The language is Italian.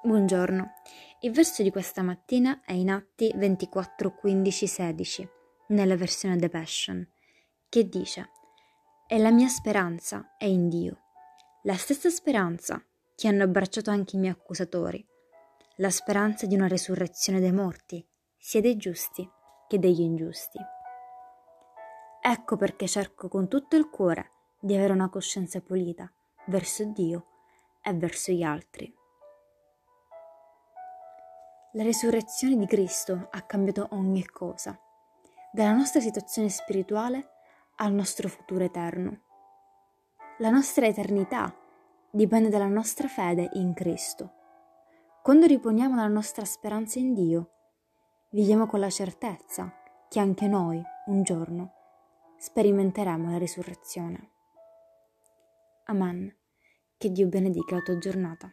Buongiorno. Il verso di questa mattina è in Atti 24, 15, 16, nella versione The Passion, che dice: E la mia speranza è in Dio, la stessa speranza che hanno abbracciato anche i miei accusatori, la speranza di una resurrezione dei morti, sia dei giusti che degli ingiusti. Ecco perché cerco con tutto il cuore di avere una coscienza pulita verso Dio e verso gli altri. La risurrezione di Cristo ha cambiato ogni cosa, dalla nostra situazione spirituale al nostro futuro eterno. La nostra eternità dipende dalla nostra fede in Cristo. Quando riponiamo la nostra speranza in Dio, viviamo con la certezza che anche noi, un giorno, sperimenteremo la risurrezione. Amen. Che Dio benedica la tua giornata.